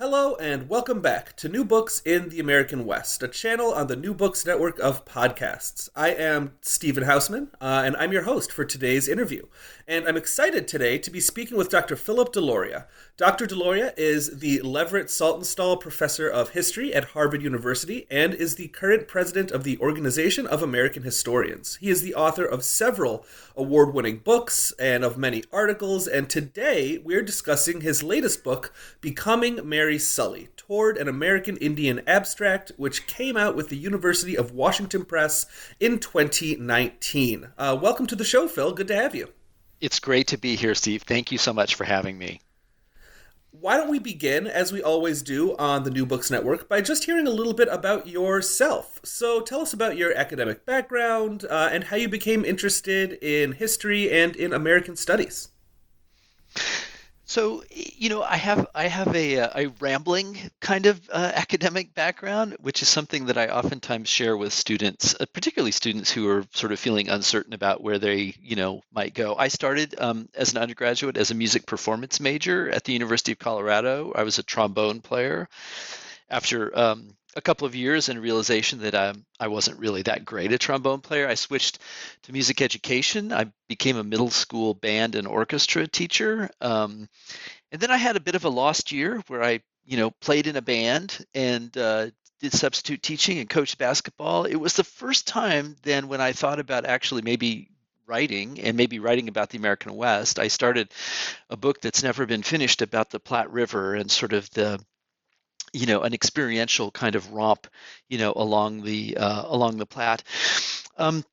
Hello, and welcome back to New Books in the American West, a channel on the New Books network of podcasts. I am Stephen Hausman, uh, and I'm your host for today's interview. And I'm excited today to be speaking with Dr. Philip Deloria. Dr. Deloria is the Leverett Saltonstall Professor of History at Harvard University and is the current president of the Organization of American Historians. He is the author of several award winning books and of many articles, and today we're discussing his latest book, Becoming Mary Sully Toward an American Indian Abstract, which came out with the University of Washington Press in 2019. Uh, welcome to the show, Phil. Good to have you. It's great to be here, Steve. Thank you so much for having me. Why don't we begin, as we always do on the New Books Network, by just hearing a little bit about yourself? So tell us about your academic background uh, and how you became interested in history and in American studies. So you know, I have I have a, uh, a rambling kind of uh, academic background, which is something that I oftentimes share with students, uh, particularly students who are sort of feeling uncertain about where they you know might go. I started um, as an undergraduate as a music performance major at the University of Colorado. I was a trombone player. After um, a couple of years and realization that um, I wasn't really that great a trombone player, I switched to music education. I became a middle school band and orchestra teacher. Um, and then I had a bit of a lost year where I, you know, played in a band and uh, did substitute teaching and coached basketball. It was the first time then when I thought about actually maybe writing and maybe writing about the American West. I started a book that's never been finished about the Platte River and sort of the you know an experiential kind of romp you know along the uh, along the Platte. Um,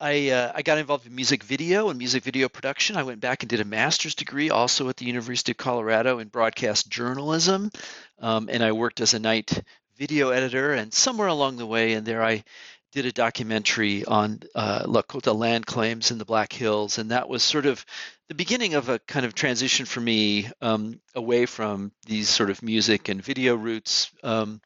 I, uh, I got involved in music video and music video production. I went back and did a master's degree also at the University of Colorado in broadcast journalism. Um, and I worked as a night video editor. And somewhere along the way, and there I did a documentary on uh, Lakota land claims in the Black Hills, and that was sort of the beginning of a kind of transition for me um, away from these sort of music and video roots. Um,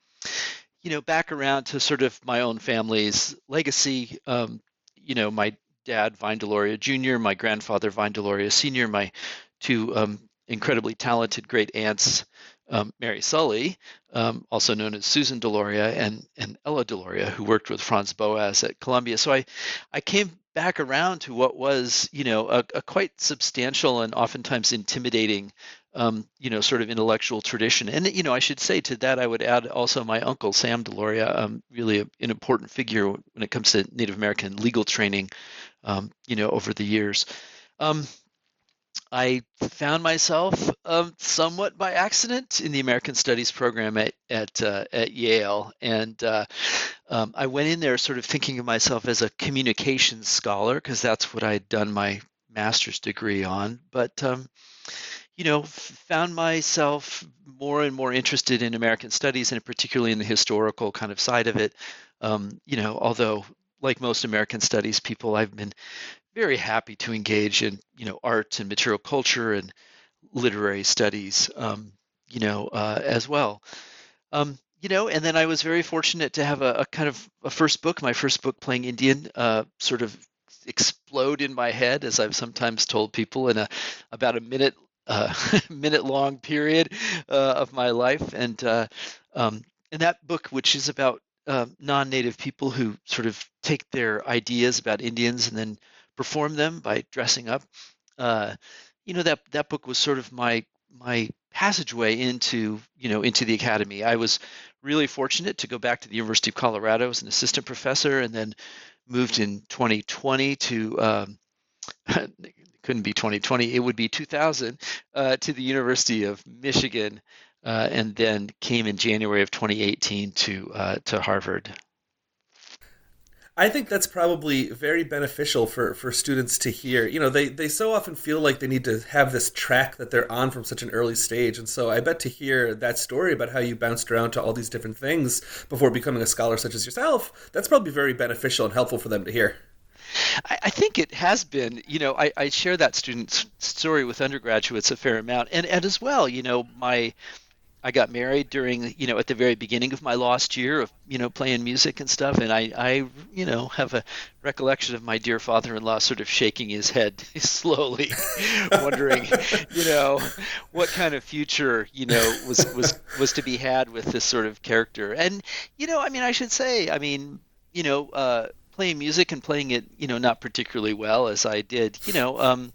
you know, back around to sort of my own family's legacy. Um, you know, my dad, Vine Deloria Jr., my grandfather, Vine Deloria Sr., my two um, incredibly talented great aunts, um, Mary Sully, um, also known as Susan Deloria, and, and Ella Deloria, who worked with Franz Boas at Columbia. So I, I came back around to what was, you know, a, a quite substantial and oftentimes intimidating, um, you know, sort of intellectual tradition. And, you know, I should say to that, I would add also my uncle, Sam Deloria, um, really a, an important figure when it comes to Native American legal training, um, you know, over the years. Um, I found myself um, somewhat by accident in the American Studies program at at, uh, at Yale, and uh, um, I went in there sort of thinking of myself as a communications scholar because that's what I'd done my master's degree on. But um, you know, found myself more and more interested in American studies and particularly in the historical kind of side of it. Um, you know, although like most American studies people, I've been very happy to engage in you know art and material culture and literary studies um, you know uh, as well. Um, you know and then i was very fortunate to have a, a, kind of a first book my first book playing indian uh, sort of explode in my head as i've sometimes told people in a about a minute uh, minute long period uh, of my life. And uh, um, and that book which is about uh, non-native people who sort of take their ideas about indians and then perform them by dressing up. Uh, you know that that book was sort of my my passageway into you know into the academy. I was really fortunate to go back to the University of Colorado as an assistant professor, and then moved in 2020 to um, couldn't be 2020 it would be 2000 uh, to the University of Michigan, uh, and then came in January of 2018 to uh, to Harvard. I think that's probably very beneficial for, for students to hear. You know, they, they so often feel like they need to have this track that they're on from such an early stage. And so I bet to hear that story about how you bounced around to all these different things before becoming a scholar such as yourself, that's probably very beneficial and helpful for them to hear. I, think it has been. You know, I, I share that student's story with undergraduates a fair amount, and, and as well, you know, my I got married during, you know, at the very beginning of my lost year of, you know, playing music and stuff. And I, I, you know, have a recollection of my dear father-in-law sort of shaking his head slowly, wondering, you know, what kind of future, you know, was, was, was to be had with this sort of character. And, you know, I mean, I should say, I mean, you know, uh, playing music and playing it, you know, not particularly well as I did, you know, um,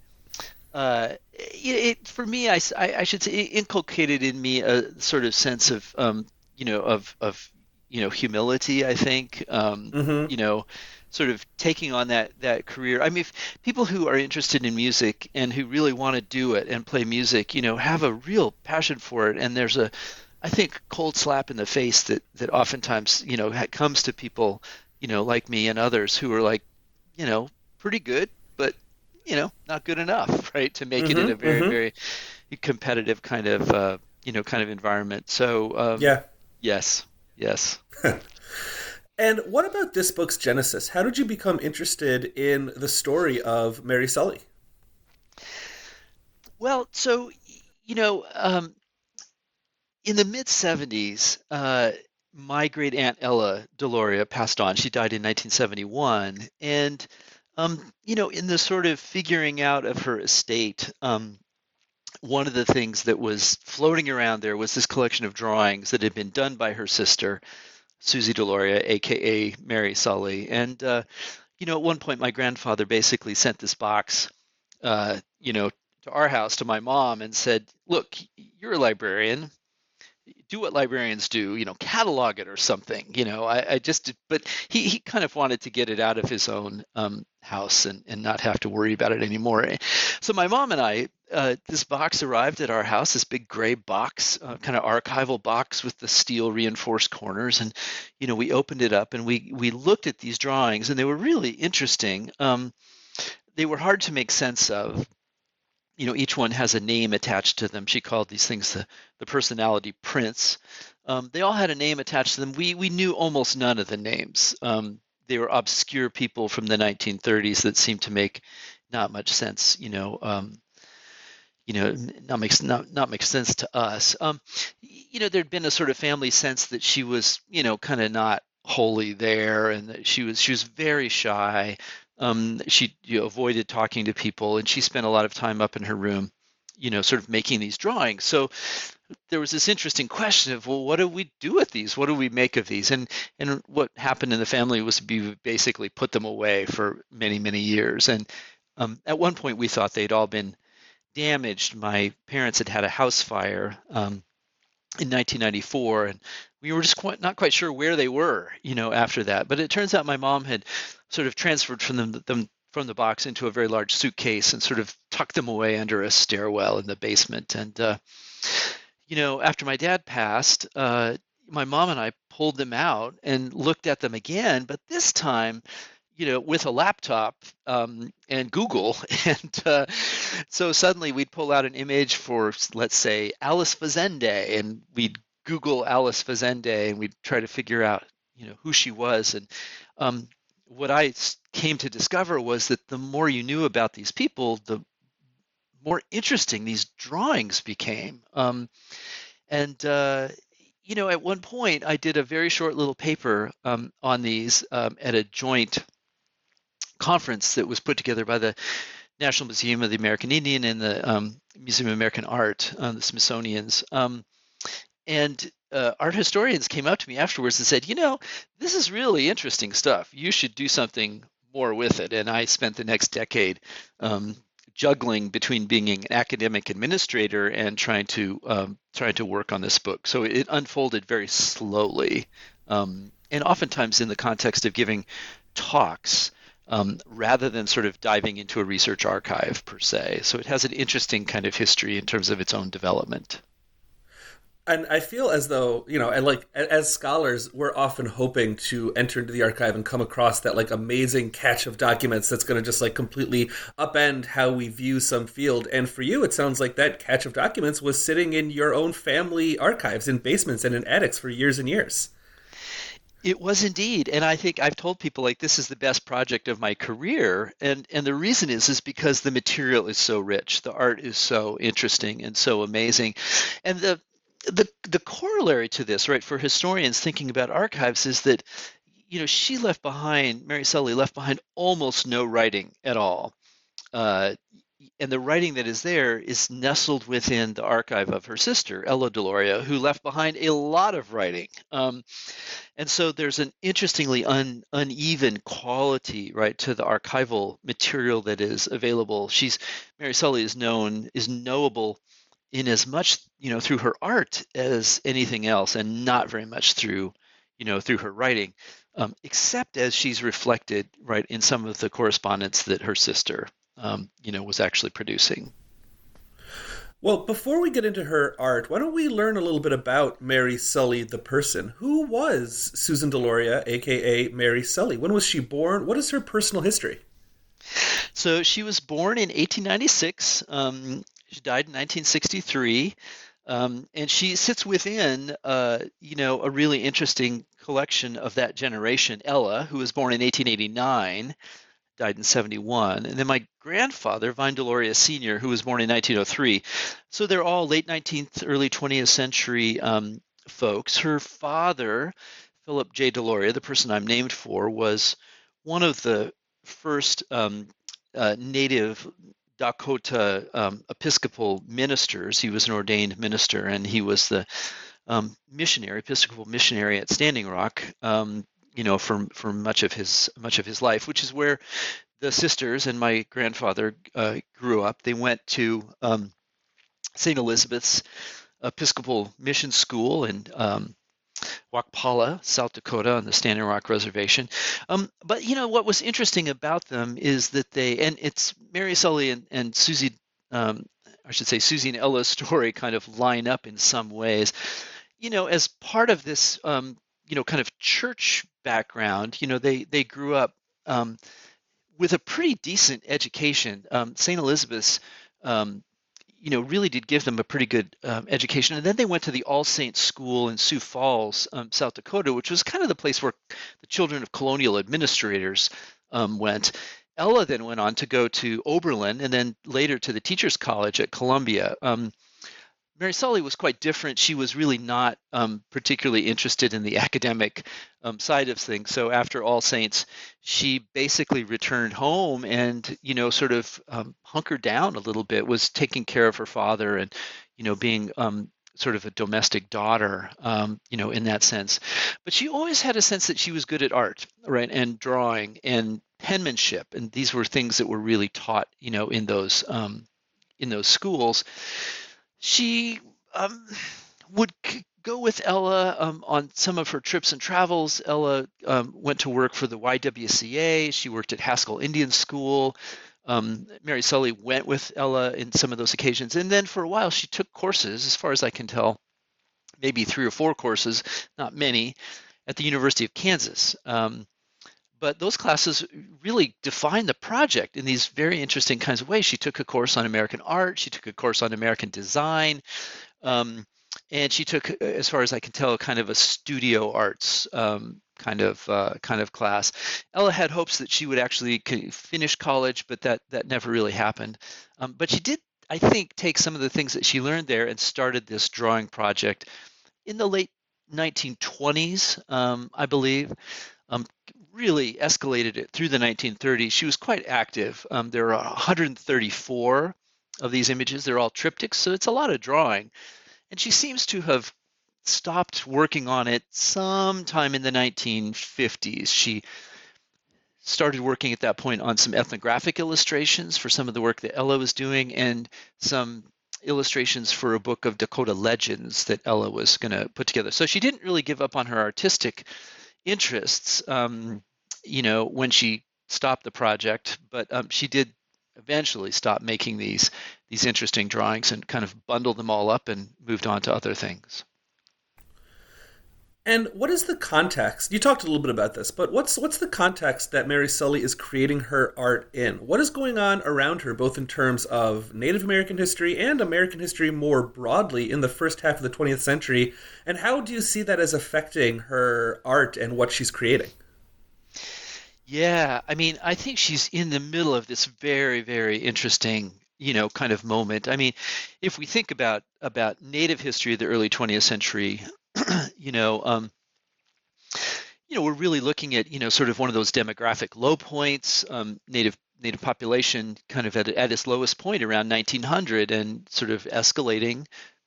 uh, it, for me, I, I, should say, it inculcated in me a sort of sense of, um, you know, of, of, you know, humility. I think, um, mm-hmm. you know, sort of taking on that that career. I mean, people who are interested in music and who really want to do it and play music, you know, have a real passion for it. And there's a, I think, cold slap in the face that that oftentimes, you know, comes to people, you know, like me and others who are like, you know, pretty good, you know not good enough, right, to make mm-hmm, it in mm-hmm, a very mm-hmm. very competitive kind of uh, you know kind of environment. So um, yeah, yes, yes. and what about this book's genesis? How did you become interested in the story of Mary Sully? Well, so you know, um, in the mid '70s, uh, my great aunt Ella Deloria passed on. She died in 1971, and um, you know, in the sort of figuring out of her estate, um, one of the things that was floating around there was this collection of drawings that had been done by her sister, Susie Deloria, aka Mary Sully. And, uh, you know, at one point, my grandfather basically sent this box, uh, you know, to our house to my mom and said, Look, you're a librarian do what librarians do, you know, catalog it or something. You know, I, I just, but he, he kind of wanted to get it out of his own um, house and, and not have to worry about it anymore. So my mom and I, uh, this box arrived at our house, this big gray box, uh, kind of archival box with the steel reinforced corners. And, you know, we opened it up and we, we looked at these drawings and they were really interesting. Um, they were hard to make sense of you know each one has a name attached to them. She called these things the, the personality prints. Um, they all had a name attached to them. We we knew almost none of the names. Um, they were obscure people from the 1930s that seemed to make not much sense you know um, you know not makes not not make sense to us. Um, you know there'd been a sort of family sense that she was you know kind of not wholly there and that she was she was very shy um, she you know, avoided talking to people, and she spent a lot of time up in her room, you know, sort of making these drawings. So there was this interesting question of, well, what do we do with these? What do we make of these? And and what happened in the family was we basically put them away for many many years. And um, at one point, we thought they'd all been damaged. My parents had had a house fire. Um, in 1994 and we were just quite, not quite sure where they were you know after that but it turns out my mom had sort of transferred from them, them from the box into a very large suitcase and sort of tucked them away under a stairwell in the basement. And uh, you know, after my dad passed, uh, my mom and I pulled them out and looked at them again, but this time you know, with a laptop um, and Google. And uh, so suddenly we'd pull out an image for, let's say, Alice Fazende, and we'd Google Alice Fazende and we'd try to figure out, you know, who she was. And um, what I came to discover was that the more you knew about these people, the more interesting these drawings became. Um, and uh, you know, at one point, I did a very short little paper um, on these um, at a joint conference that was put together by the National Museum of the American Indian and the um, Museum of American Art, uh, the Smithsonian's. Um, and uh, art historians came up to me afterwards and said, you know, this is really interesting stuff. You should do something more with it. And I spent the next decade um, juggling between being an academic administrator and trying to um, trying to work on this book. So it unfolded very slowly, um, and oftentimes in the context of giving talks. Um, rather than sort of diving into a research archive per se. So it has an interesting kind of history in terms of its own development and I feel as though you know, and like as scholars, we're often hoping to enter into the archive and come across that like amazing catch of documents that's going to just like completely upend how we view some field. And for you, it sounds like that catch of documents was sitting in your own family archives in basements and in attics for years and years. It was indeed, and I think I've told people like this is the best project of my career, and and the reason is is because the material is so rich, the art is so interesting and so amazing, and the the the corollary to this, right, for historians thinking about archives is that you know she left behind Mary Sully left behind almost no writing at all. Uh, and the writing that is there is nestled within the archive of her sister, Ella Deloria, who left behind a lot of writing. Um, and so there's an interestingly un, uneven quality, right, to the archival material that is available. She's Mary Sully is known is knowable in as much you know through her art as anything else and not very much through you know through her writing um, except as she's reflected right in some of the correspondence that her sister um, you know was actually producing. Well before we get into her art why don't we learn a little bit about mary sully the person who was susan deloria aka mary sully. When was she born? What is her personal history? So she was born in 1896 um, she died in 1963, um, and she sits within, uh, you know, a really interesting collection of that generation. Ella, who was born in 1889, died in 71, and then my grandfather, Vine Deloria Sr., who was born in 1903. So they're all late 19th, early 20th century um, folks. Her father, Philip J. Deloria, the person I'm named for, was one of the first um, uh, native Dakota um, Episcopal ministers. He was an ordained minister, and he was the um, missionary, Episcopal missionary at Standing Rock. You know, for for much of his much of his life, which is where the sisters and my grandfather uh, grew up. They went to um, St. Elizabeth's Episcopal Mission School and um, Wakpala, South Dakota, on the Standing Rock Reservation. Um, but you know what was interesting about them is that they, and it's Mary Sully and, and Susie, um, I should say Susie and Ella's story kind of line up in some ways. You know, as part of this, um, you know, kind of church background, you know, they they grew up um, with a pretty decent education. Um, St. Elizabeth's um, you know, really did give them a pretty good um, education. And then they went to the All Saints School in Sioux Falls, um, South Dakota, which was kind of the place where the children of colonial administrators um, went. Ella then went on to go to Oberlin and then later to the Teachers College at Columbia. Um, Mary Sully was quite different. She was really not um, particularly interested in the academic um, side of things. So after All Saints, she basically returned home and, you know, sort of um, hunkered down a little bit, was taking care of her father and, you know, being um, sort of a domestic daughter, um, you know, in that sense. But she always had a sense that she was good at art, right, and drawing and penmanship, and these were things that were really taught, you know, in those um, in those schools she um, would c- go with Ella um, on some of her trips and travels. Ella um, went to work for the YWCA. She worked at Haskell Indian School. Um, Mary Sully went with Ella in some of those occasions. And then for a while, she took courses, as far as I can tell, maybe three or four courses, not many, at the University of Kansas. Um, but those classes really define the project in these very interesting kinds of ways. She took a course on American art, she took a course on American design, um, and she took, as far as I can tell, kind of a studio arts um, kind of uh, kind of class. Ella had hopes that she would actually finish college, but that that never really happened. Um, but she did, I think, take some of the things that she learned there and started this drawing project in the late 1920s, um, I believe. Um, really escalated it through the 1930s. She was quite active. Um, there are 134 of these images. They're all triptychs, so it's a lot of drawing. And she seems to have stopped working on it sometime in the 1950s. She started working at that point on some ethnographic illustrations for some of the work that Ella was doing and some illustrations for a book of Dakota legends that Ella was going to put together. So she didn't really give up on her artistic interests, um, you know, when she stopped the project, but um, she did eventually stop making these these interesting drawings and kind of bundled them all up and moved on to other things. And what is the context? You talked a little bit about this, but what's what's the context that Mary Sully is creating her art in? What is going on around her, both in terms of Native American history and American history more broadly in the first half of the 20th century? And how do you see that as affecting her art and what she's creating? Yeah, I mean, I think she's in the middle of this very, very interesting, you know, kind of moment. I mean, if we think about about Native history of the early 20th century, you know, um, you know, we're really looking at, you know, sort of one of those demographic low points, um, native native population kind of at, at its lowest point around 1900 and sort of escalating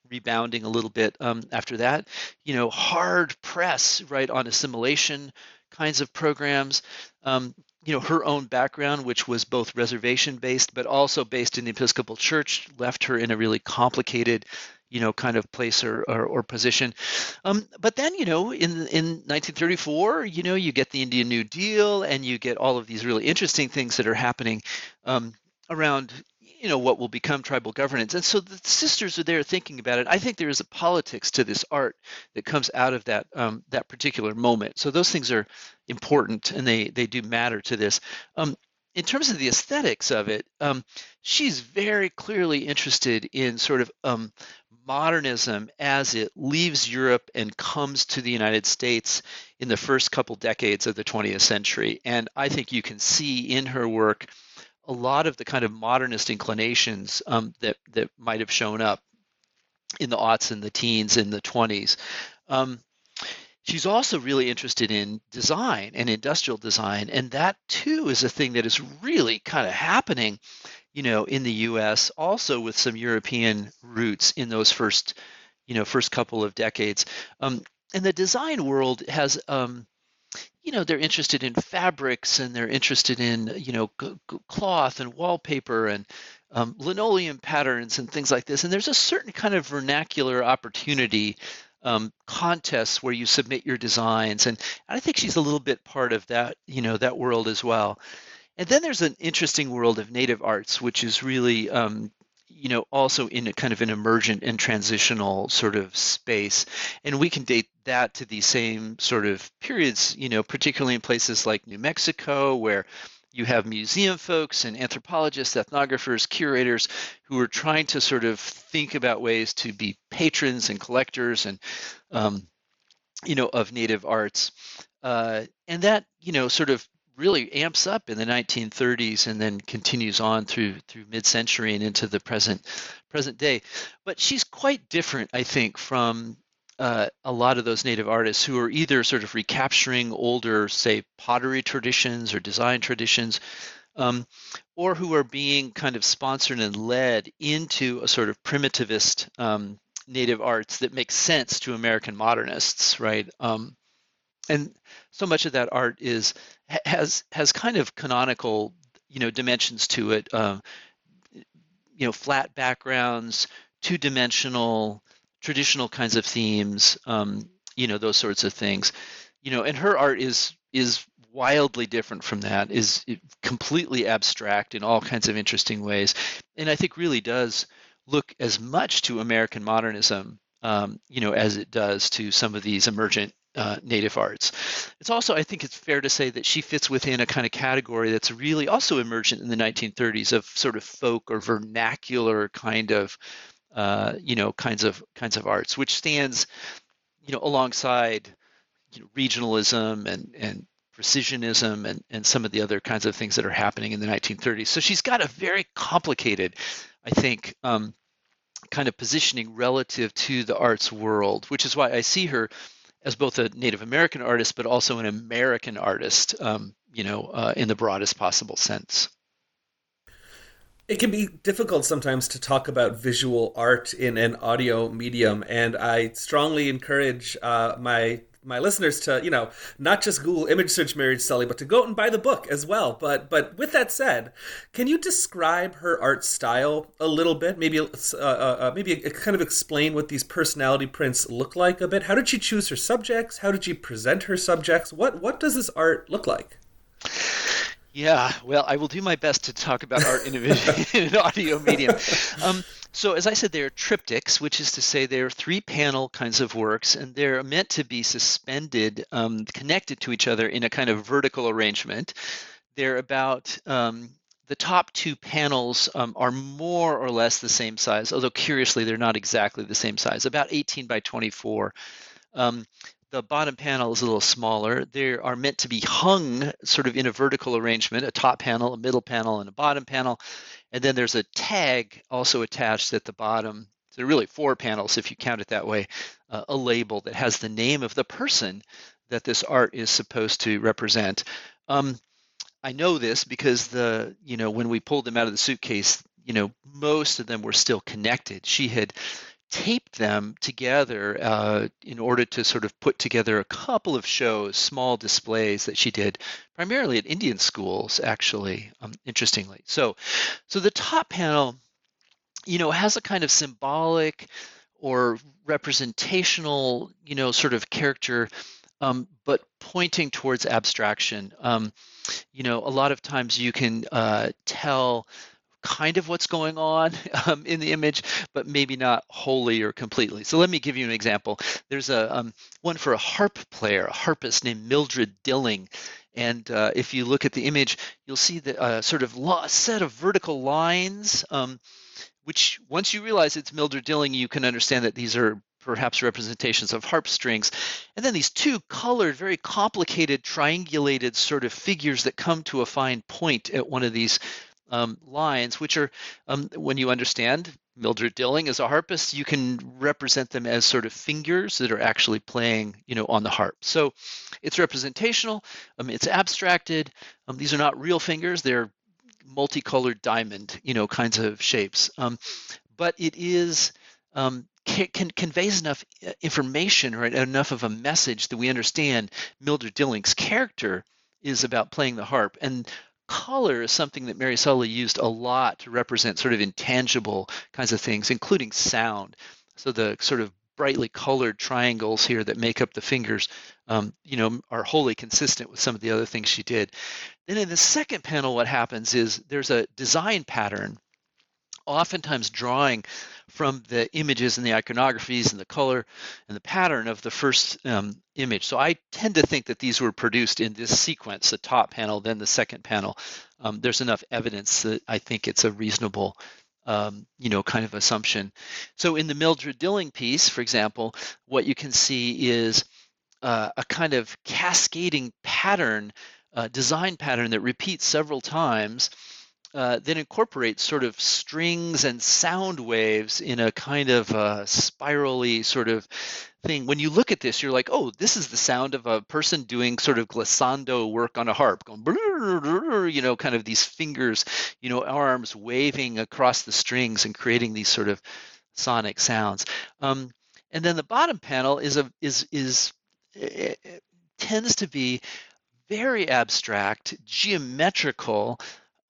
rebounding a little bit um, after that you know hard press right on assimilation kinds of programs um, you know her own background which was both reservation based but also based in the episcopal church left her in a really complicated you know, kind of place or, or, or position. Um, but then, you know, in in 1934, you know, you get the Indian New Deal, and you get all of these really interesting things that are happening um, around, you know, what will become tribal governance. And so the sisters are there thinking about it. I think there is a politics to this art that comes out of that um, that particular moment. So those things are important, and they they do matter to this. Um, in terms of the aesthetics of it, um, she's very clearly interested in sort of um, modernism as it leaves Europe and comes to the United States in the first couple decades of the 20th century. And I think you can see in her work a lot of the kind of modernist inclinations um, that, that might have shown up in the aughts and the teens and the 20s. Um, she's also really interested in design and industrial design. And that too is a thing that is really kind of happening you know, in the U.S., also with some European roots in those first, you know, first couple of decades. Um, and the design world has, um, you know, they're interested in fabrics and they're interested in, you know, g- g- cloth and wallpaper and um, linoleum patterns and things like this. And there's a certain kind of vernacular opportunity um, contests where you submit your designs, and I think she's a little bit part of that, you know, that world as well. And then there's an interesting world of native arts, which is really, um, you know, also in a kind of an emergent and transitional sort of space. And we can date that to the same sort of periods, you know, particularly in places like New Mexico, where you have museum folks and anthropologists, ethnographers, curators who are trying to sort of think about ways to be patrons and collectors and, um, you know, of native arts. Uh, and that, you know, sort of really amps up in the 1930s and then continues on through through mid-century and into the present present day. But she's quite different, I think, from uh, a lot of those native artists who are either sort of recapturing older, say, pottery traditions or design traditions, um, or who are being kind of sponsored and led into a sort of primitivist um, native arts that makes sense to American modernists, right? Um, and so much of that art is has has kind of canonical you know dimensions to it uh, you know flat backgrounds two dimensional traditional kinds of themes um, you know those sorts of things you know and her art is is wildly different from that is completely abstract in all kinds of interesting ways and i think really does look as much to american modernism um, you know as it does to some of these emergent uh, native arts. It's also, I think it's fair to say that she fits within a kind of category that's really also emergent in the 1930s of sort of folk or vernacular kind of, uh, you know, kinds of kinds of arts, which stands, you know, alongside you know, regionalism and and precisionism and and some of the other kinds of things that are happening in the 1930s. So she's got a very complicated, I think. Um, kind of positioning relative to the arts world, which is why I see her as both a Native American artist, but also an American artist, um, you know, uh, in the broadest possible sense. It can be difficult sometimes to talk about visual art in an audio medium, and I strongly encourage uh, my my listeners to, you know, not just Google image search Mary Sully, but to go out and buy the book as well. But but with that said, can you describe her art style a little bit? Maybe uh, uh, uh, maybe kind of explain what these personality prints look like a bit. How did she choose her subjects? How did she present her subjects? What what does this art look like? Yeah, well, I will do my best to talk about art in, a, in an audio medium. Um, so, as I said, they're triptychs, which is to say they're three panel kinds of works, and they're meant to be suspended, um, connected to each other in a kind of vertical arrangement. They're about um, the top two panels um, are more or less the same size, although curiously, they're not exactly the same size, about 18 by 24. Um, the bottom panel is a little smaller. They are meant to be hung sort of in a vertical arrangement, a top panel, a middle panel, and a bottom panel. And then there's a tag also attached at the bottom. So there are really four panels if you count it that way, uh, a label that has the name of the person that this art is supposed to represent. Um, I know this because the, you know, when we pulled them out of the suitcase, you know, most of them were still connected. She had taped them together uh, in order to sort of put together a couple of shows, small displays that she did primarily at Indian schools, actually, um, interestingly. So, so the top panel, you know, has a kind of symbolic or representational, you know, sort of character, um, but pointing towards abstraction. Um, you know, a lot of times you can uh, tell kind of what's going on um, in the image, but maybe not wholly or completely. So let me give you an example. There's a um, one for a harp player, a harpist named Mildred Dilling. And uh, if you look at the image, you'll see the uh, sort of set of vertical lines, um, which once you realize it's Mildred Dilling, you can understand that these are perhaps representations of harp strings. And then these two colored, very complicated, triangulated sort of figures that come to a fine point at one of these um, lines, which are, um, when you understand Mildred Dilling as a harpist, you can represent them as sort of fingers that are actually playing, you know, on the harp. So it's representational, um, it's abstracted. Um, these are not real fingers; they're multicolored diamond, you know, kinds of shapes. Um, but it is um, can, can, conveys enough uh, information or enough of a message that we understand Mildred Dilling's character is about playing the harp and color is something that Mary Sully used a lot to represent sort of intangible kinds of things, including sound. So the sort of brightly colored triangles here that make up the fingers, um, you know, are wholly consistent with some of the other things she did. Then in the second panel, what happens is there's a design pattern, oftentimes drawing from the images and the iconographies and the color and the pattern of the first um, image. So I tend to think that these were produced in this sequence, the top panel, then the second panel. Um, there's enough evidence that I think it's a reasonable um, you know, kind of assumption. So in the Mildred Dilling piece, for example, what you can see is uh, a kind of cascading pattern, uh, design pattern that repeats several times uh, then incorporates sort of strings and sound waves in a kind of uh, spirally sort of thing. When you look at this, you're like, oh, this is the sound of a person doing sort of glissando work on a harp, going, you know, kind of these fingers, you know, arms waving across the strings and creating these sort of sonic sounds. Um, and then the bottom panel is a is is it, it tends to be very abstract, geometrical,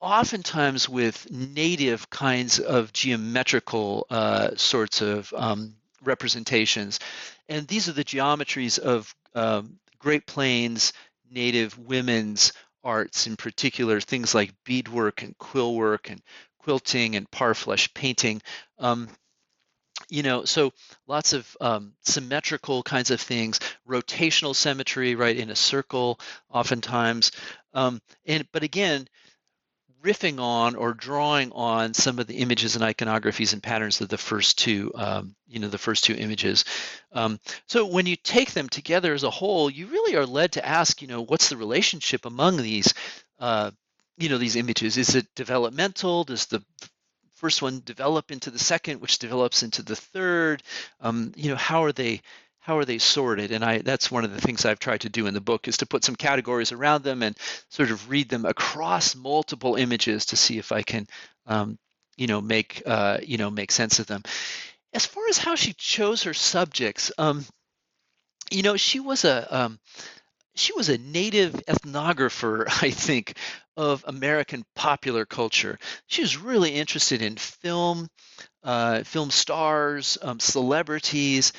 oftentimes with native kinds of geometrical uh, sorts of um, representations. And these are the geometries of um, Great Plains native women's arts, in particular, things like beadwork and quill work and quilting and parfleche painting. Um, you know, so lots of um, symmetrical kinds of things, rotational symmetry, right, in a circle, oftentimes. Um, and but again, riffing on or drawing on some of the images and iconographies and patterns of the first two, um, you know, the first two images. Um, so when you take them together as a whole, you really are led to ask, you know, what's the relationship among these, uh, you know, these images? Is it developmental? Does the first one develop into the second, which develops into the third? Um, you know, how are they? How are they sorted and i that's one of the things i've tried to do in the book is to put some categories around them and sort of read them across multiple images to see if i can um, you know make uh, you know make sense of them as far as how she chose her subjects um, you know, she was a um, she was a native ethnographer, I think, of American popular culture. She was really interested in film, uh, film stars, um, celebrities,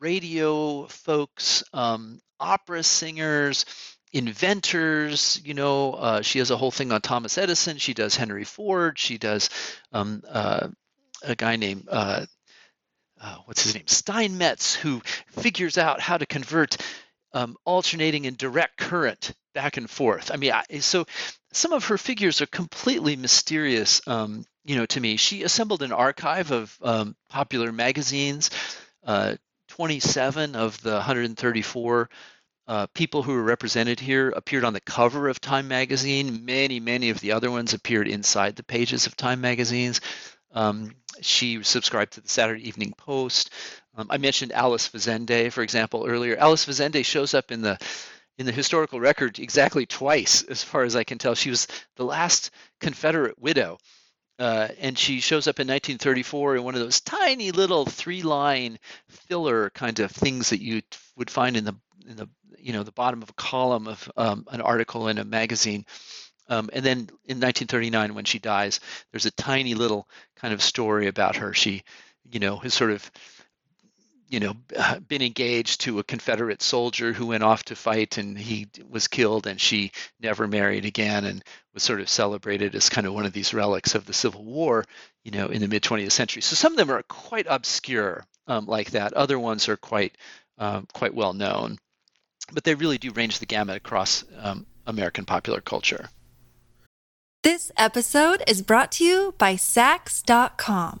radio folks, um, opera singers, inventors. You know, uh, she has a whole thing on Thomas Edison. She does Henry Ford. She does um, uh, a guy named uh, uh, what's his name Steinmetz, who figures out how to convert um, alternating and direct current back and forth. I mean, I, so some of her figures are completely mysterious, um, you know, to me. She assembled an archive of um, popular magazines. Uh, 27 of the 134 uh, people who were represented here appeared on the cover of Time magazine. Many, many of the other ones appeared inside the pages of Time magazines. Um, she subscribed to the Saturday Evening Post. Um, I mentioned Alice Fazende, for example, earlier. Alice Fazende shows up in the in the historical record exactly twice, as far as I can tell. She was the last Confederate widow, uh, and she shows up in 1934 in one of those tiny little three-line filler kind of things that you would find in the in the you know the bottom of a column of um, an article in a magazine. Um, and then in 1939, when she dies, there's a tiny little kind of story about her. She, you know, has sort of you know, been engaged to a Confederate soldier who went off to fight and he was killed, and she never married again and was sort of celebrated as kind of one of these relics of the Civil War, you know, in the mid 20th century. So some of them are quite obscure um, like that. Other ones are quite um, quite well known, but they really do range the gamut across um, American popular culture. This episode is brought to you by Saks.com.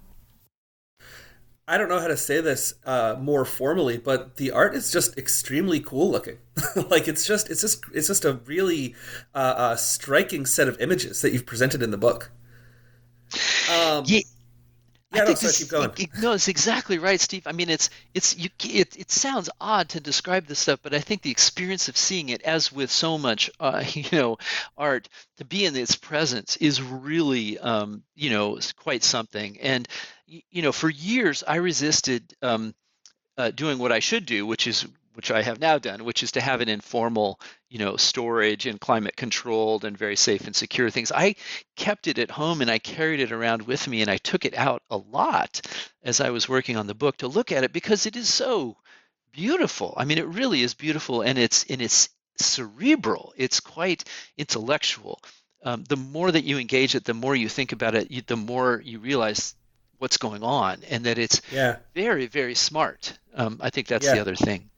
I don't know how to say this uh, more formally, but the art is just extremely cool looking. like it's just it's just it's just a really uh, uh, striking set of images that you've presented in the book. Um, yeah. Yeah, I no, sorry, keep going. It, no, it's exactly right, Steve. I mean, it's it's you. It, it sounds odd to describe this stuff, but I think the experience of seeing it, as with so much, uh, you know, art, to be in its presence is really, um, you know, quite something. And you know, for years I resisted um, uh, doing what I should do, which is which I have now done, which is to have an informal, you know, storage and climate controlled and very safe and secure things. I kept it at home and I carried it around with me and I took it out a lot as I was working on the book to look at it because it is so beautiful. I mean, it really is beautiful and it's and it's cerebral. It's quite intellectual. Um, the more that you engage it, the more you think about it, you, the more you realize what's going on and that it's yeah. very very smart um, i think that's yeah. the other thing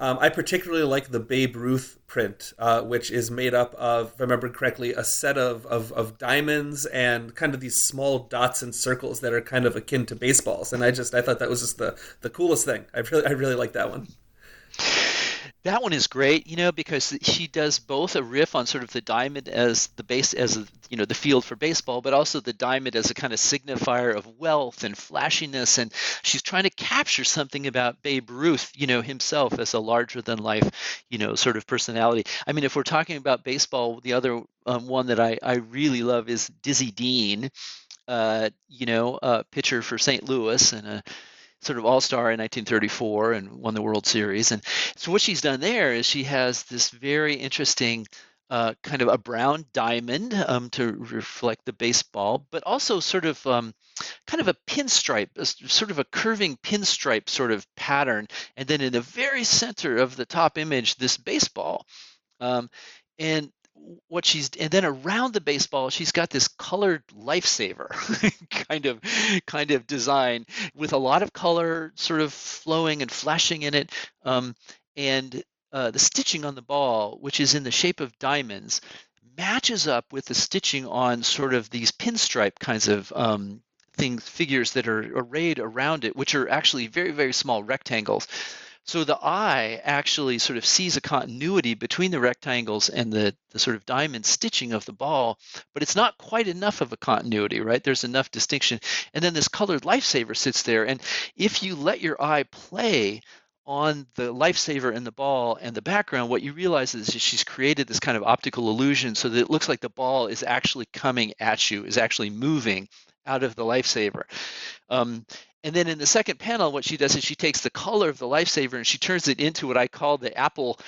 um, I particularly like the Babe Ruth print, uh, which is made up of, if I remember correctly, a set of, of, of, diamonds and kind of these small dots and circles that are kind of akin to baseballs. And I just I thought that was just the, the coolest thing. I really I really like that one. That one is great, you know, because she does both a riff on sort of the diamond as the base, as a, you know, the field for baseball, but also the diamond as a kind of signifier of wealth and flashiness. And she's trying to capture something about Babe Ruth, you know, himself as a larger than life, you know, sort of personality. I mean, if we're talking about baseball, the other um, one that I, I really love is Dizzy Dean, uh, you know, uh, pitcher for St. Louis and a sort of all star in 1934 and won the World Series. And so what she's done there is she has this very interesting uh, kind of a brown diamond um, to reflect the baseball, but also sort of um, kind of a pinstripe, a, sort of a curving pinstripe sort of pattern. And then in the very center of the top image, this baseball. Um, and what she's and then around the baseball she's got this colored lifesaver kind of kind of design with a lot of color sort of flowing and flashing in it. Um, and uh, the stitching on the ball which is in the shape of diamonds matches up with the stitching on sort of these pinstripe kinds of um, things figures that are arrayed around it which are actually very very small rectangles So the eye actually sort of sees a continuity between the rectangles and the, the sort of diamond stitching of the ball, but it's not quite enough of a continuity, right? There's enough distinction. And then this colored lifesaver sits there. And if you let your eye play on the lifesaver and the ball and the background, what you realize is she's created this kind of optical illusion so that it looks like the ball is actually coming at you, is actually moving out of the lifesaver. Um, and then in the second panel, what she does is she takes the color of the lifesaver and she turns it into what I call the Apple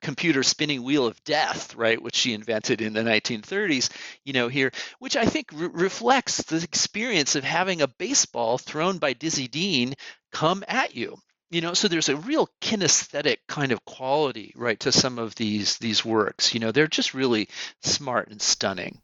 computer spinning wheel of death, right, which she invented in the 1930s, you know, here, which I think re- reflects the experience of having a baseball thrown by Dizzy Dean come at you. You know, so there's a real kinesthetic kind of quality, right, to some of these these works. You know, they're just really smart and stunning.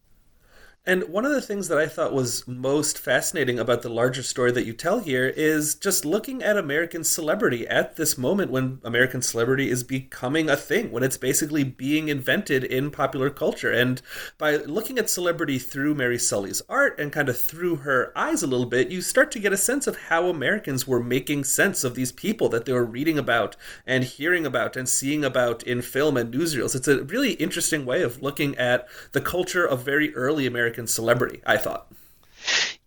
And one of the things that I thought was most fascinating about the larger story that you tell here is just looking at American celebrity at this moment when American celebrity is becoming a thing, when it's basically being invented in popular culture. And by looking at celebrity through Mary Sully's art and kind of through her eyes a little bit, you start to get a sense of how Americans were making sense of these people that they were reading about and hearing about and seeing about in film and newsreels. It's a really interesting way of looking at the culture of very early American Celebrity, I thought.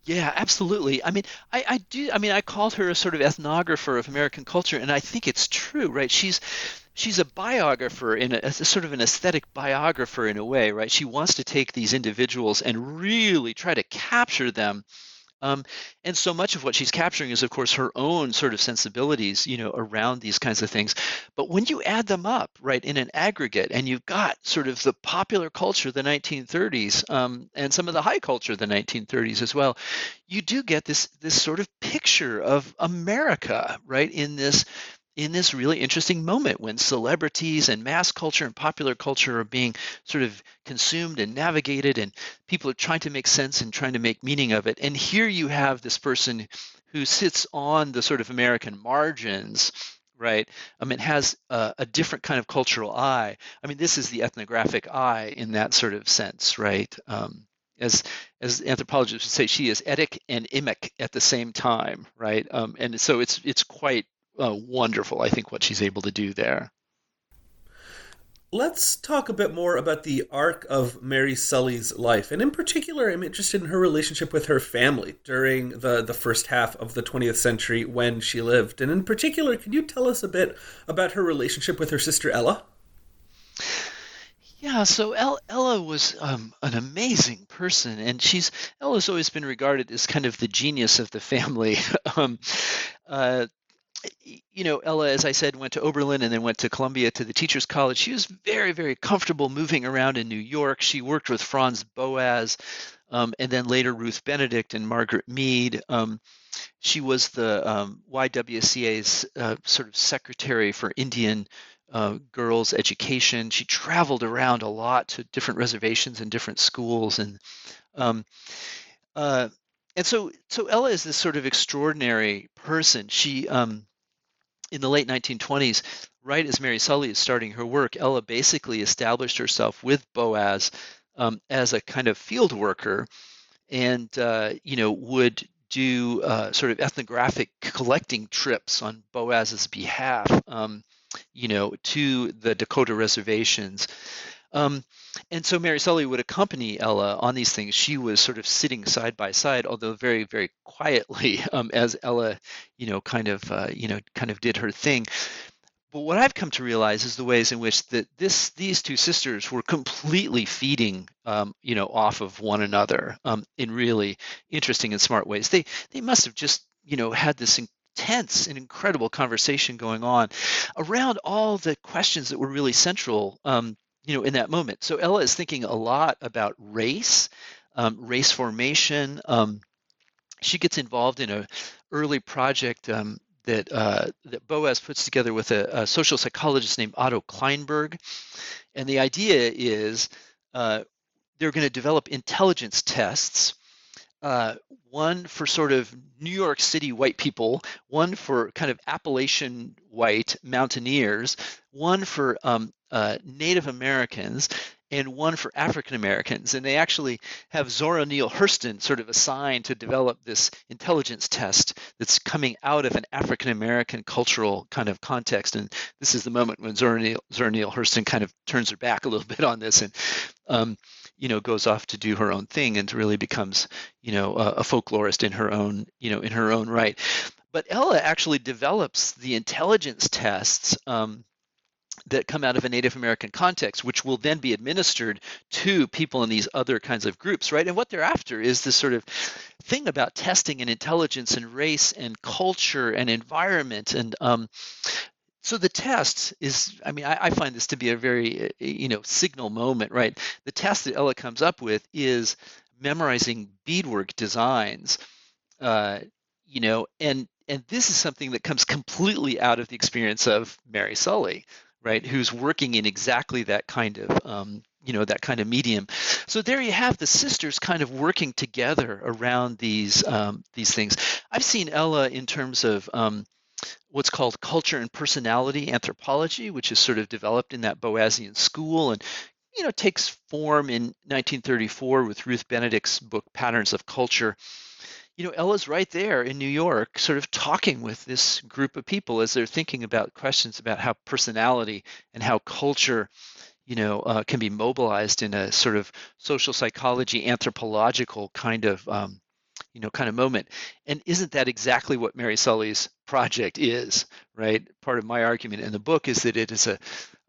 Yeah, absolutely. I mean, I, I do. I mean, I called her a sort of ethnographer of American culture, and I think it's true, right? She's she's a biographer in a, a, sort of an aesthetic biographer in a way, right? She wants to take these individuals and really try to capture them um, and so much of what she's capturing is, of course, her own sort of sensibilities, you know, around these kinds of things. But when you add them up, right, in an aggregate, and you've got sort of the popular culture of the 1930s um, and some of the high culture of the 1930s as well, you do get this this sort of picture of America, right, in this in this really interesting moment when celebrities and mass culture and popular culture are being sort of consumed and navigated and people are trying to make sense and trying to make meaning of it. And here you have this person who sits on the sort of american margins right? Um, it has a, a different kind of cultural eye. I mean this is the ethnographic eye in that sort of sense right? Um, as as anthropologists would say, she is etic and emic at the same time, right? Um, and so it's it's quite uh, wonderful, I think, what she's able to do there. Let's talk a bit more about the arc of Mary Sully's life. And in particular, I'm interested in her relationship with her family during the, the first half of the 20th century when she lived. And in particular, can you tell us a bit about her relationship with her sister Ella? Yeah, so Ella was um, an amazing person, and she's Ella's always been regarded as kind of the genius of the family. um, uh, you know, Ella, as I said, went to Oberlin and then went to Columbia to the Teachers College. She was very, very comfortable moving around in New York. She worked with Franz Boas um, and then later Ruth Benedict and Margaret Mead. Um, she was the um, YWCA's uh, sort of secretary for Indian uh, girls' education. She traveled around a lot to different reservations and different schools. And um, uh, and so so Ella is this sort of extraordinary person. She um, in the late 1920s, right as Mary Sully is starting her work, Ella basically established herself with Boas um, as a kind of field worker, and uh, you know would do uh, sort of ethnographic collecting trips on Boas's behalf, um, you know, to the Dakota reservations. Um, and so Mary Sully would accompany Ella on these things. She was sort of sitting side by side, although very, very quietly, um, as Ella, you know, kind of, uh, you know, kind of did her thing. But what I've come to realize is the ways in which that this these two sisters were completely feeding, um, you know, off of one another um, in really interesting and smart ways. They they must have just, you know, had this intense and incredible conversation going on around all the questions that were really central um, you know in that moment. So ella is thinking a lot about race um, race formation. Um, she gets involved in a early project um, that uh, that boas puts together with a, a, social psychologist named otto klineberg. And the idea is uh, they're going to develop intelligence tests uh, one for sort of New York City white people, one for kind of Appalachian white mountaineers, one for um, uh, Native Americans, and one for African Americans. And they actually have Zora Neale Hurston sort of assigned to develop this intelligence test that's coming out of an African American cultural kind of context. And this is the moment when Zora Neale, Zora Neale Hurston kind of turns her back a little bit on this and, um, you know, goes off to do her own thing and really becomes, you know, a, a folklorist in her own, you know, in her own right. But Ella actually develops the intelligence tests. Um, that come out of a Native American context, which will then be administered to people in these other kinds of groups, right? And what they're after is this sort of thing about testing and intelligence and race and culture and environment. And um, so the test is, I mean, I, I, find this to be a very, uh, you know, signal moment, right? The test that Ella comes up with is memorizing beadwork designs, uh, you know, and and this is something that comes completely out of the experience of Mary Sully right? Who's working in exactly that kind of um, you know that kind of medium. So there you have the sisters kind of working together around these um, these things. I've seen ella in terms of um, what's called culture and personality anthropology which is sort of developed in that boasian school and you know takes form in 1934 with ruth benedict's book patterns of culture you know, Ella's right there in New York, sort of talking with this group of people as they're thinking about questions about how personality and how culture, you know, uh, can be mobilized in a sort of social psychology, anthropological kind of, um, you know, kind of moment. And isn't that exactly what Mary Sully's project is, right? Part of my argument in the book is that it is a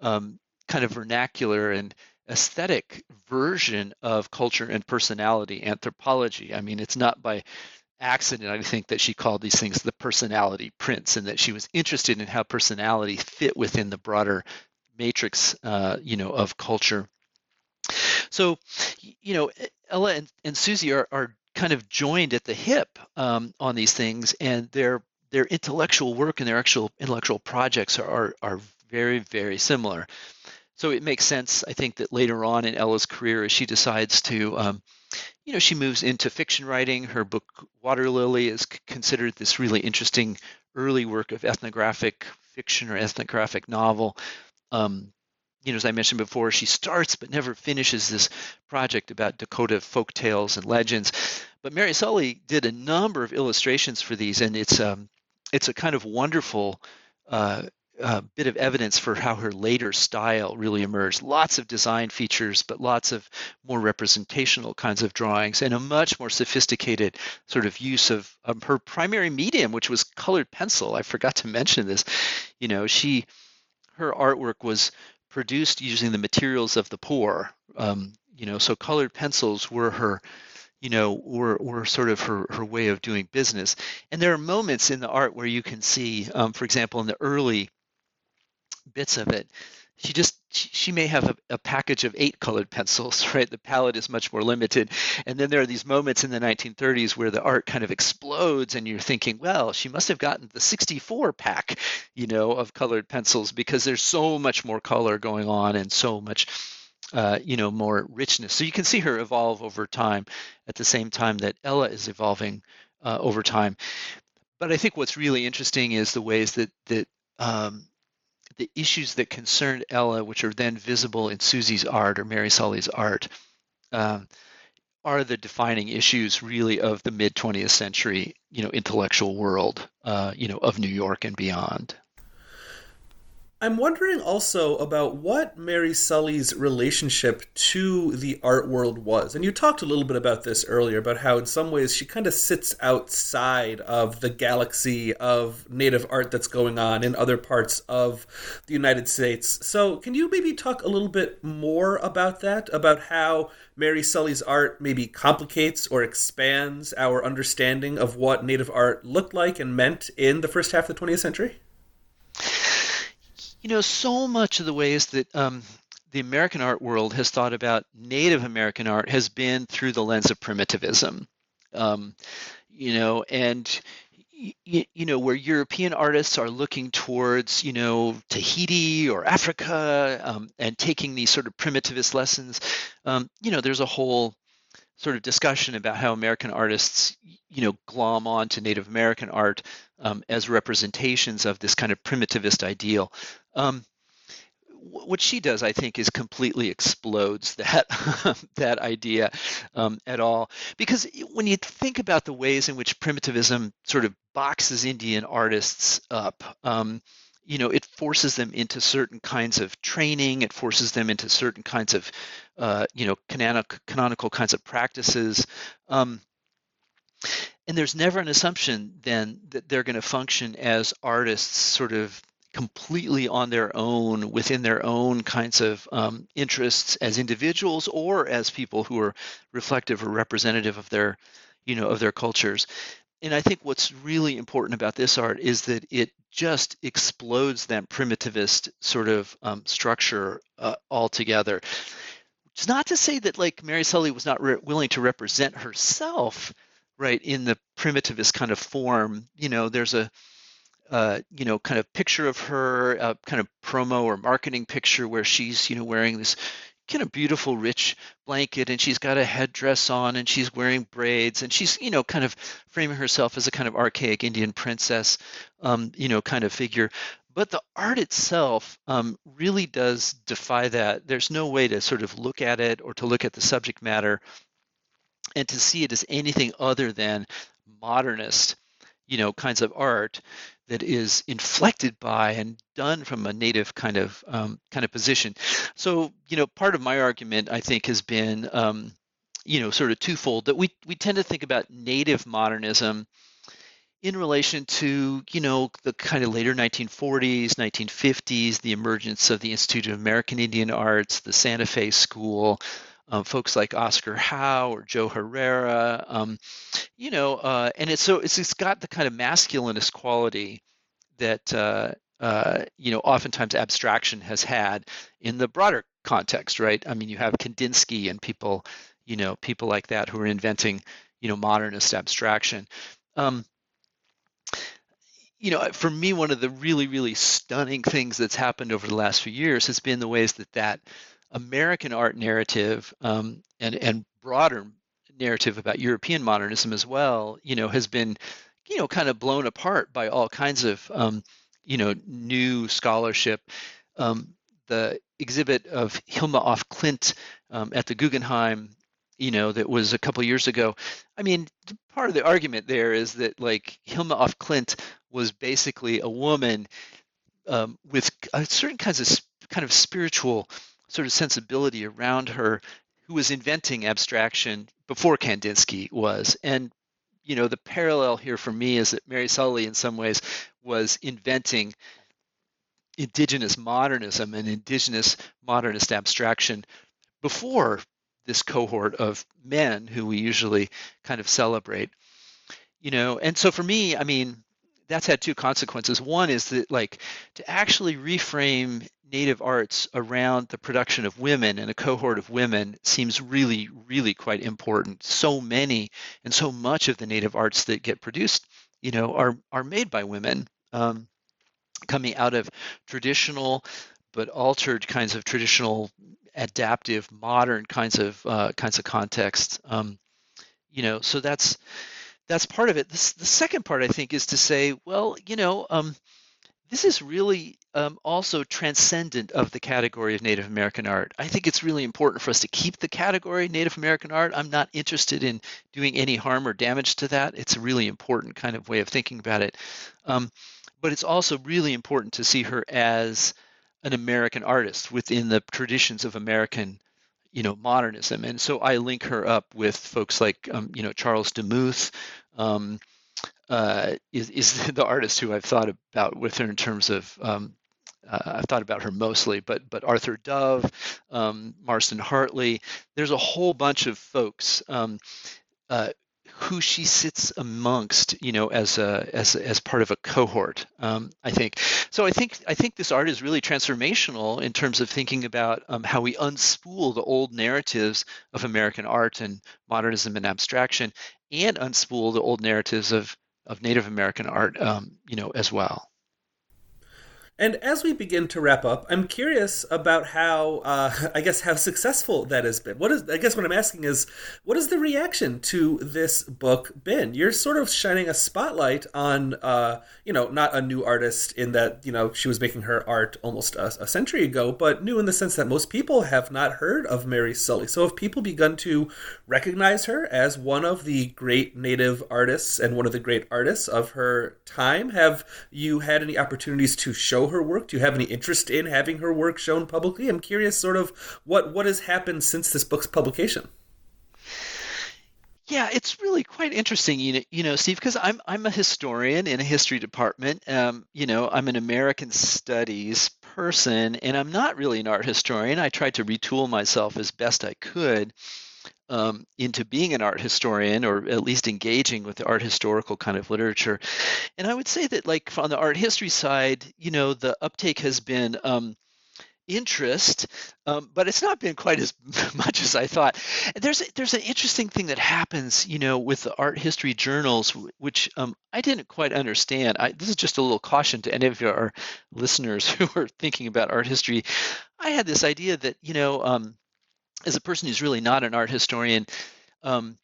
um, kind of vernacular and aesthetic version of culture and personality anthropology. I mean, it's not by accident, I think, that she called these things the personality prints and that she was interested in how personality fit within the broader matrix, uh, you know, of culture. So, you know, Ella and, and Susie are, are kind of joined at the hip um, on these things, and their their intellectual work and their actual intellectual projects are, are, are very, very similar. So it makes sense, I think, that later on in Ella's career, as she decides to um, you know, she moves into fiction writing. Her book Waterlily is considered this really interesting early work of ethnographic fiction or ethnographic novel. Um, you know, as I mentioned before, she starts but never finishes this project about Dakota folk tales and legends. But Mary Sully did a number of illustrations for these, and it's um, it's a kind of wonderful uh, a bit of evidence for how her later style really emerged. Lots of design features, but lots of more representational kinds of drawings and a much more sophisticated sort of use of um, her primary medium, which was colored pencil. I forgot to mention this. You know, she her artwork was produced using the materials of the poor. Um, you know, so colored pencils were her you know, or were sort of her, her way of doing business. And there are moments in the art where you can see, um, for example, in the early bits of it she just she may have a, a, package of eight colored pencils right the palette is much more limited and then there are these moments in the 1930s where the art kind of explodes and you're thinking well she must have gotten the 64 pack you know of colored pencils because there's so much more color going on and so much uh, you know more richness so you can see her evolve over time at the same time that ella is evolving uh, over time but i think what's really interesting is the ways that that um, the issues that concerned Ella, which are then visible in Susie's art or Mary Sully's art, um, are the defining issues really of the mid 20th century, you know, intellectual world, uh, you know, of New York and beyond. I'm wondering also about what Mary Sully's relationship to the art world was. And you talked a little bit about this earlier, about how in some ways she kind of sits outside of the galaxy of native art that's going on in other parts of the United States. So, can you maybe talk a little bit more about that? About how Mary Sully's art maybe complicates or expands our understanding of what native art looked like and meant in the first half of the 20th century? You know, so much of the ways that um, the American art world has thought about Native American art has been through the lens of primitivism. Um, you know, and you, you, know where European artists are looking towards you know Tahiti or Africa um, and taking these sort of primitivist lessons. Um, you know, there's a whole sort of discussion about how American artists, you know, glom on to Native American art um, as representations of this kind of primitivist ideal. Um, what she does, I think, is completely explodes that that idea um, at all. Because when you think about the ways in which primitivism sort of boxes Indian artists up, um, you know, it forces them into certain kinds of training. It forces them into certain kinds of, uh, you know, canonical, canonical kinds of practices. Um, and there's never an assumption then that they're going to function as artists sort of completely on their own within their own kinds of um, interests as individuals or as people who are reflective or representative of their you know of their cultures and i think what's really important about this art is that it just explodes that primitivist sort of um, structure uh, altogether it's not to say that like mary sully was not re- willing to represent herself right in the primitivist kind of form you know there's a uh, you know, kind of picture of her, uh, kind of promo or marketing picture where she's, you know, wearing this kind of beautiful, rich blanket, and she's got a headdress on, and she's wearing braids, and she's, you know, kind of framing herself as a kind of archaic Indian princess, um, you know, kind of figure. But the art itself um, really does defy that. There's no way to sort of look at it or to look at the subject matter and to see it as anything other than modernist you know kinds of art that is inflected by and done from a native kind of um, kind of position. So you know, part of my argument I think has been um, you know sort of twofold that we we tend to think about native modernism in relation to you know the kind of later 1940s 1950s the emergence of the institute of american indian arts the santa fe school um, folks like Oscar Howe or Joe Herrera, um, you know, uh, and it's so it's, it's got the kind of masculinist quality that uh, uh, you know oftentimes abstraction has had in the broader context, right? I mean, you have Kandinsky and people, you know, people like that who are inventing, you know, modernist abstraction. Um, you know, for me, one of the really, really stunning things that's happened over the last few years has been the ways that that American art narrative um, and and broader narrative about European modernism as well, you know, has been, you know, kind of blown apart by all kinds of, um, you know, new scholarship. Um, the exhibit of Hilma af Klint um, at the Guggenheim, you know, that was a couple years ago. I mean, part of the argument there is that like Hilma af Klint was basically a woman um, with certain kinds of kind of spiritual sort of sensibility around her who was inventing abstraction before Kandinsky was. And you know, the parallel here for me is that Mary Sully in some ways was inventing indigenous modernism and indigenous modernist abstraction before this cohort of men who we usually kind of celebrate you know and so for me i mean that's had two consequences one is that like to actually reframe native arts around the production of women and a cohort of women seems really, really quite important. So many and so much of the native arts that get produced, you know, are are made by women, um, coming out of traditional but altered kinds of traditional, adaptive, modern kinds of uh, kinds of contexts. Um, you know, so that's that's part of it. This, the second part, I think, is to say, well, you know. Um, this is really um, also transcendent of the category of Native American art. I think it's really important for us to keep the category Native American art. I'm not interested in doing any harm or damage to that. It's a really important kind of way of thinking about it. Um, but it's also really important to see her as an American artist within the traditions of American, you know, modernism. And so I link her up with folks like, um, you know, Charles Demuth, um, uh, is, is the artist who I've thought about with her in terms of um, uh, I've thought about her mostly, but but Arthur Dove, um, Marsden Hartley. There's a whole bunch of folks um, uh, who she sits amongst, you know, as a as as part of a cohort. Um, I think so. I think I think this art is really transformational in terms of thinking about um, how we unspool the old narratives of American art and modernism and abstraction, and unspool the old narratives of of Native American art, um, you know, as well. And as we begin to wrap up, I'm curious about how, uh, I guess, how successful that has been. What is, I guess, what I'm asking is, what is the reaction to this book been? You're sort of shining a spotlight on, uh, you know, not a new artist in that, you know, she was making her art almost a, a century ago, but new in the sense that most people have not heard of Mary Sully. So have people begun to recognize her as one of the great Native artists and one of the great artists of her time? Have you had any opportunities to show her work? Do you have any interest in having her work shown publicly? I'm curious, sort of, what what has happened since this book's publication. Yeah, it's really quite interesting, you know, you know, Steve, because I'm I'm a historian in a history department. Um, you know, I'm an American Studies person, and I'm not really an art historian. I tried to retool myself as best I could um, into being an art historian or at least engaging with the art historical kind of literature. And I would say that, like, on the art history side, you know, the uptake has been. Um, interest, um, but it's not been quite as much as I thought. There's there's an interesting thing that happens, you know, with the art history journals, which um, I didn't quite understand. I, this is just a little caution to any of your listeners who are thinking about art history. I had this idea that you know, um, as a person who's really not an art historian, um,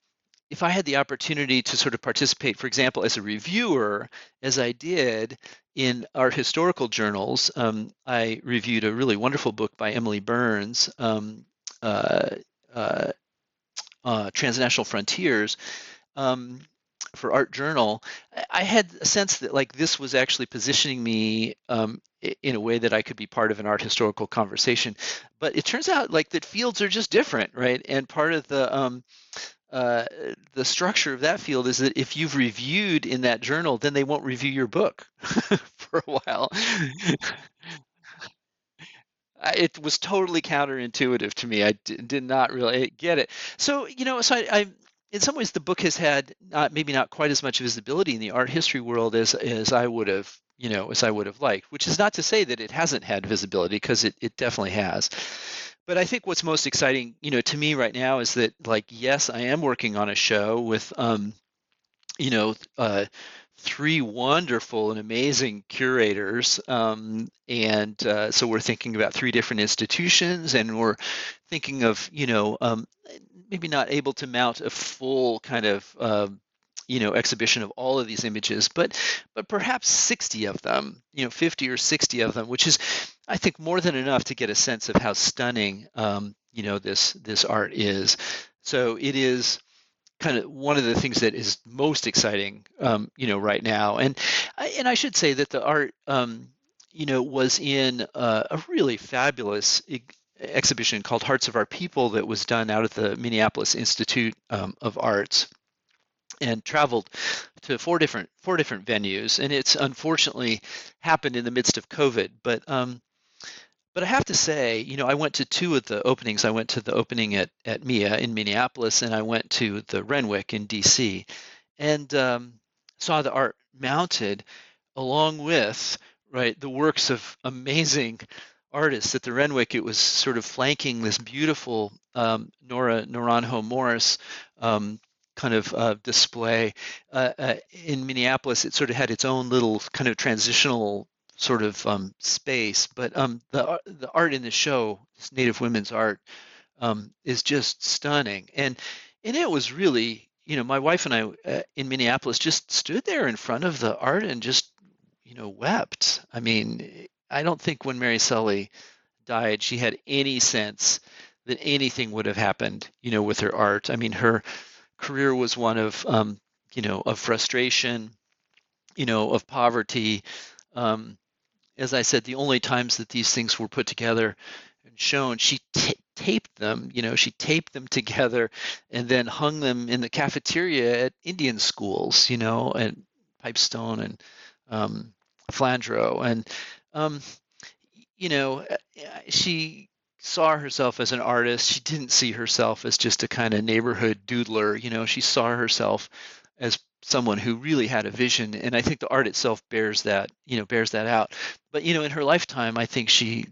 if I had the opportunity to sort of participate, for example, as a reviewer, as I did in art historical journals, um, I reviewed a really wonderful book by Emily Burns, um, uh, uh, uh, Transnational Frontiers. Um, for Art Journal, I had a sense that like this was actually positioning me um, in a way that I could be part of an art historical conversation. But it turns out like that fields are just different, right? And part of the um, uh, the structure of that field is that if you've reviewed in that journal, then they won't review your book for a while. it was totally counterintuitive to me. I did not really get it. So you know, so I, I in some ways the book has had not maybe not quite as much visibility in the art history world as as I would have you know as I would have liked. Which is not to say that it hasn't had visibility because it it definitely has. But I think what's most exciting, you know, to me right now is that like yes, I am working on a show with um, you know, uh, three wonderful and amazing curators. Um, and uh, so we're thinking about three different institutions and we're thinking of, you know, um, maybe not able to mount a full kind of uh, you know exhibition of all of these images but but perhaps 60 of them you know 50 or 60 of them which is i think more than enough to get a sense of how stunning um, you know this this art is. So it is kind of one of the things that is most exciting um, you know right now. And and i should say that the art um, you know was in a really fabulous exhibition called Hearts of Our People that was done out at the Minneapolis Institute um, of Arts and traveled to four different four different venues. And it's unfortunately happened in the midst of covid. But um but i have to say you know i went to two of the openings. I went to the opening at at mia in minneapolis and i went to the renwick in dc and um, saw the art mounted along with right the works of amazing artists at the Renwick, it was sort of flanking this beautiful um, Nora Naranjo Morse um, kind of uh, display. Uh, uh, in Minneapolis, it sort of had its own little kind of transitional sort of um, space, but um, the the art in the show, this Native women's art, um, is just stunning, and and it was really, you know, my wife and I uh, in Minneapolis just stood there in front of the art and just, you know, wept. I mean, I don't think when Mary Sully died, she had any sense that anything would have happened, you know, with her art. I mean, her career was one of, um, you know, of frustration, you know, of poverty. Um, as I said, the only times that these things were put together and shown, she t- taped them, you know, she taped them together and then hung them in the cafeteria at Indian schools, you know, and Pipestone and um, Flandreau. And um, you know, uh, she saw herself as an artist. She didn't see herself as just a kind of neighborhood doodler. You know, she saw herself as someone who really had a vision, and I think the art itself bears that. You know, bears that out. But you know, in her lifetime, I think she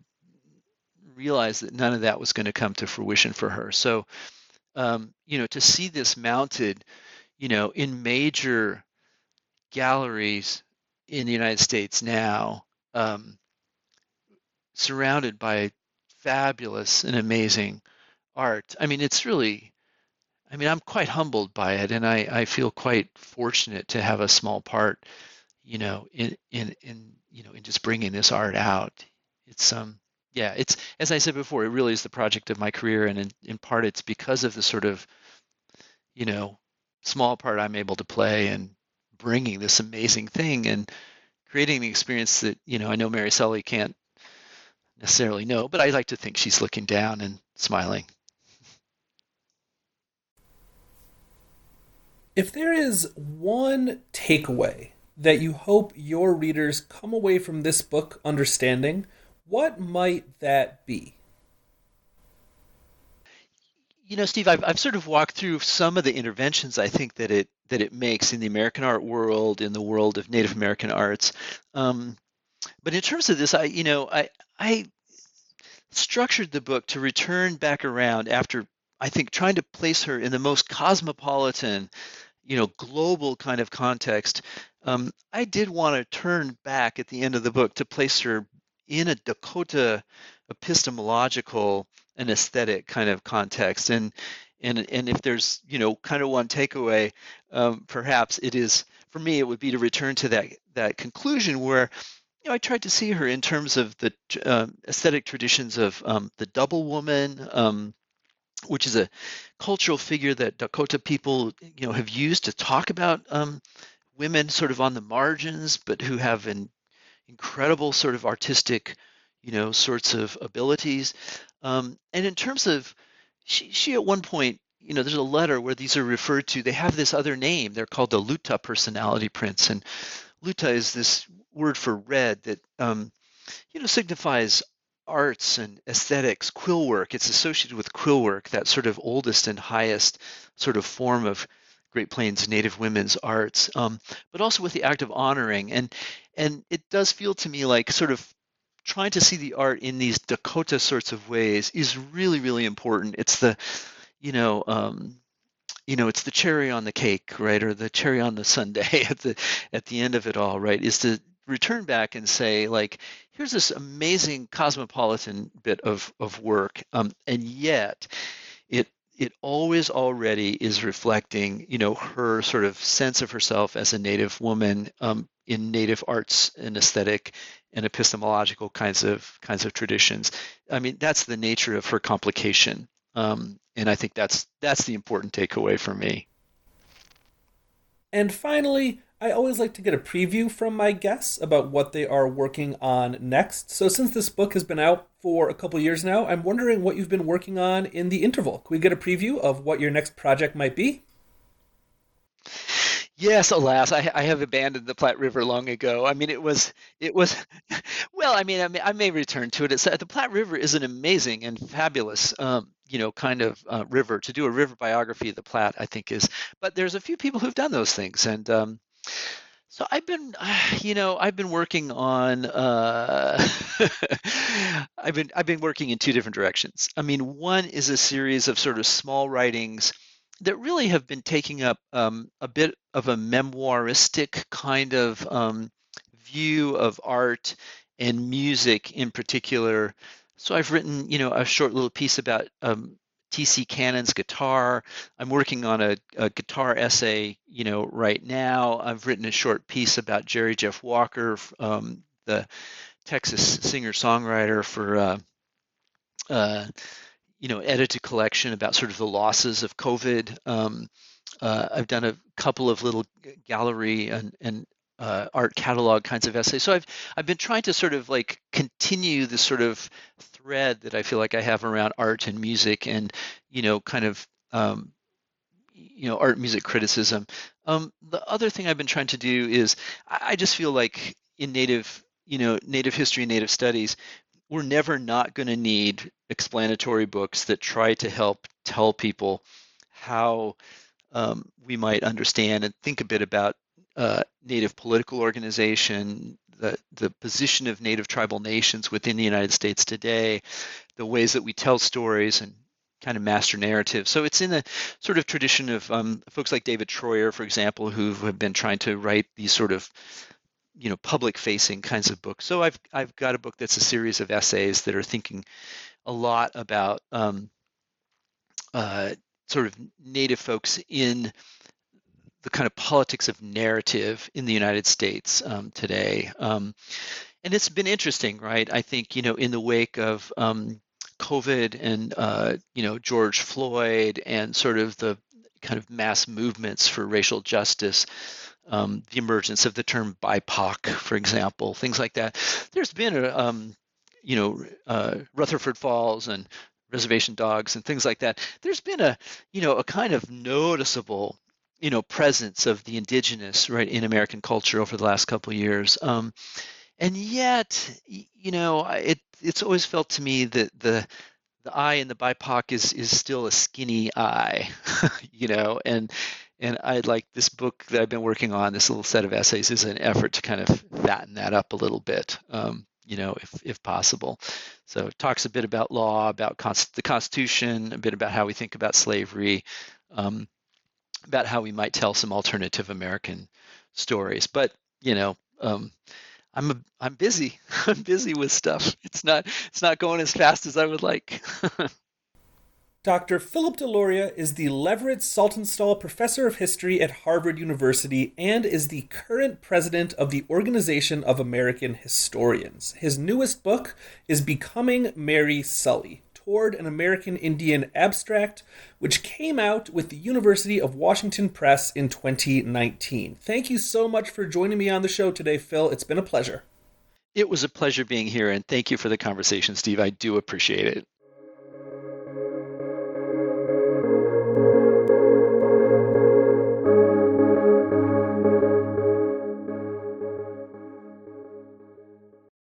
realized that none of that was going to come to fruition for her. So, um, you know, to see this mounted, you know, in major galleries in the United States now, um, surrounded by fabulous and amazing art. I mean, it's really, I mean, I'm quite humbled by it, and I, I feel quite fortunate to have a small part, you know, in in in you know in just bringing this art out. It's um yeah, it's as I said before, it really is the project of my career, and in, in part it's because of the sort of you know small part I'm able to play and bringing this amazing thing and creating the experience that you know I know Mary Sully can't necessarily know, but I like to think she's looking down and smiling. If there is one takeaway that you hope your readers come away from this book understanding, what might that be? You know, Steve, I've, I've sort of walked through some of the interventions I think that it that it makes in the American art world, in the world of Native American arts. Um, but in terms of this, I you know I I structured the book to return back around after I think trying to place her in the most cosmopolitan, you know, global kind of context. Um, I did want to turn back at the end of the book to place her in a Dakota epistemological and aesthetic kind of context. And and and if there's you know kind of one takeaway, um, perhaps it is for me it would be to return to that that conclusion where you know, I tried to see her in terms of the uh, aesthetic traditions of um, the double woman, um, which is a cultural figure that Dakota people, you know, have used to talk about um, women sort of on the margins, but who have an incredible sort of artistic, you know, sorts of abilities. Um, and in terms of, she, she at one point, you know, there's a letter where these are referred to. They have this other name. They're called the Luta personality prints, and Luta is this word for red that um, you know signifies arts and aesthetics, quill work. It's associated with quill work, that sort of oldest and highest sort of form of Great Plains Native women's arts, um, but also with the act of honoring. And and it does feel to me like sort of trying to see the art in these Dakota sorts of ways is really really important. It's the you know um, you know it's the cherry on the cake right or the cherry on the sundae at the at the end of it all right is to return back and say like here's this amazing cosmopolitan bit of of work um, and yet it it always already is reflecting you know her sort of sense of herself as a native woman um, in native arts and aesthetic and epistemological kinds of kinds of traditions. I mean that's the nature of her complication um, and i think that's that's the important takeaway for me and finally I always like to get a preview from my guests about what they are working on next. So, since this book has been out for a couple years now, I'm wondering what you've been working on in the interval. Can we get a preview of what your next project might be? Yes, alas, I, I have abandoned the Platte River long ago. I mean, it was, it was, well, I mean, I may, I may return to it. It's, the Platte River is an amazing and fabulous, um, you know, kind of uh, river. To do a river biography of the Platte, I think is, but there's a few people who've done those things, and um, so I've been, you know, I've been working on. Uh, I've been I've been working in two different directions. I mean, one is a series of sort of small writings that really have been taking up um, a bit of a memoiristic kind of um, view of art and music in particular. So I've written, you know, a short little piece about um, TC Cannon's guitar. I'm working on a, a, guitar essay, you know, right now. I've written a short piece about Jerry Jeff Walker, um, the Texas singer-songwriter for, uh, uh, you know, edited collection about sort of the losses of COVID. Um, uh, I've done a couple of little gallery and, and uh, art catalog kinds of essays. So I've I've been trying to sort of like continue the sort of thread that I feel like I have around art and music, and you know, kind of um, you know, art music criticism. Um, the other thing I've been trying to do is I, I just feel like in native you know native history and native studies we're never not going to need explanatory books that try to help tell people how um, we might understand and think a bit about uh, Native political organization, the, the position of Native tribal nations within the United States today, the ways that we tell stories and kind of master narrative. So it's in the sort of tradition of um, folks like David Treuer, for example, who have been trying to write these sort of you know public facing kinds of books. So I've I've got a book that's a series of essays that are thinking a lot about um, uh, sort of native folks in the kind of politics of narrative in the United States um, today. Um, and it's been interesting, right? I think you know in the wake of um, COVID and uh, you know George Floyd and sort of the kind of mass movements for racial justice, um, the emergence of the term BIPOC, for example, things like that. There's been a um, you know uh, Rutherford Falls and reservation dogs and things like that. There's been a you know a kind of noticeable you know presence of the indigenous right in American culture over the last couple of years. Um, and yet, you know, it it's always felt to me that the the eye in the BIPOC is is still a skinny eye, you know, and and I like this book that I've been working on. This little set of essays is an effort to kind of fatten that up a little bit, um, you know, if if possible. So it talks a bit about law, about the Constitution, a bit about how we think about slavery, um, about how we might tell some alternative American stories. But you know, um, I'm a, I'm busy. I'm busy with stuff. It's not it's not going as fast as I would like. Dr. Philip Deloria is the Leverett Saltonstall Professor of History at Harvard University and is the current president of the Organization of American Historians. His newest book is Becoming Mary Sully Toward an American Indian Abstract, which came out with the University of Washington Press in 2019. Thank you so much for joining me on the show today, Phil. It's been a pleasure. It was a pleasure being here, and thank you for the conversation, Steve. I do appreciate it.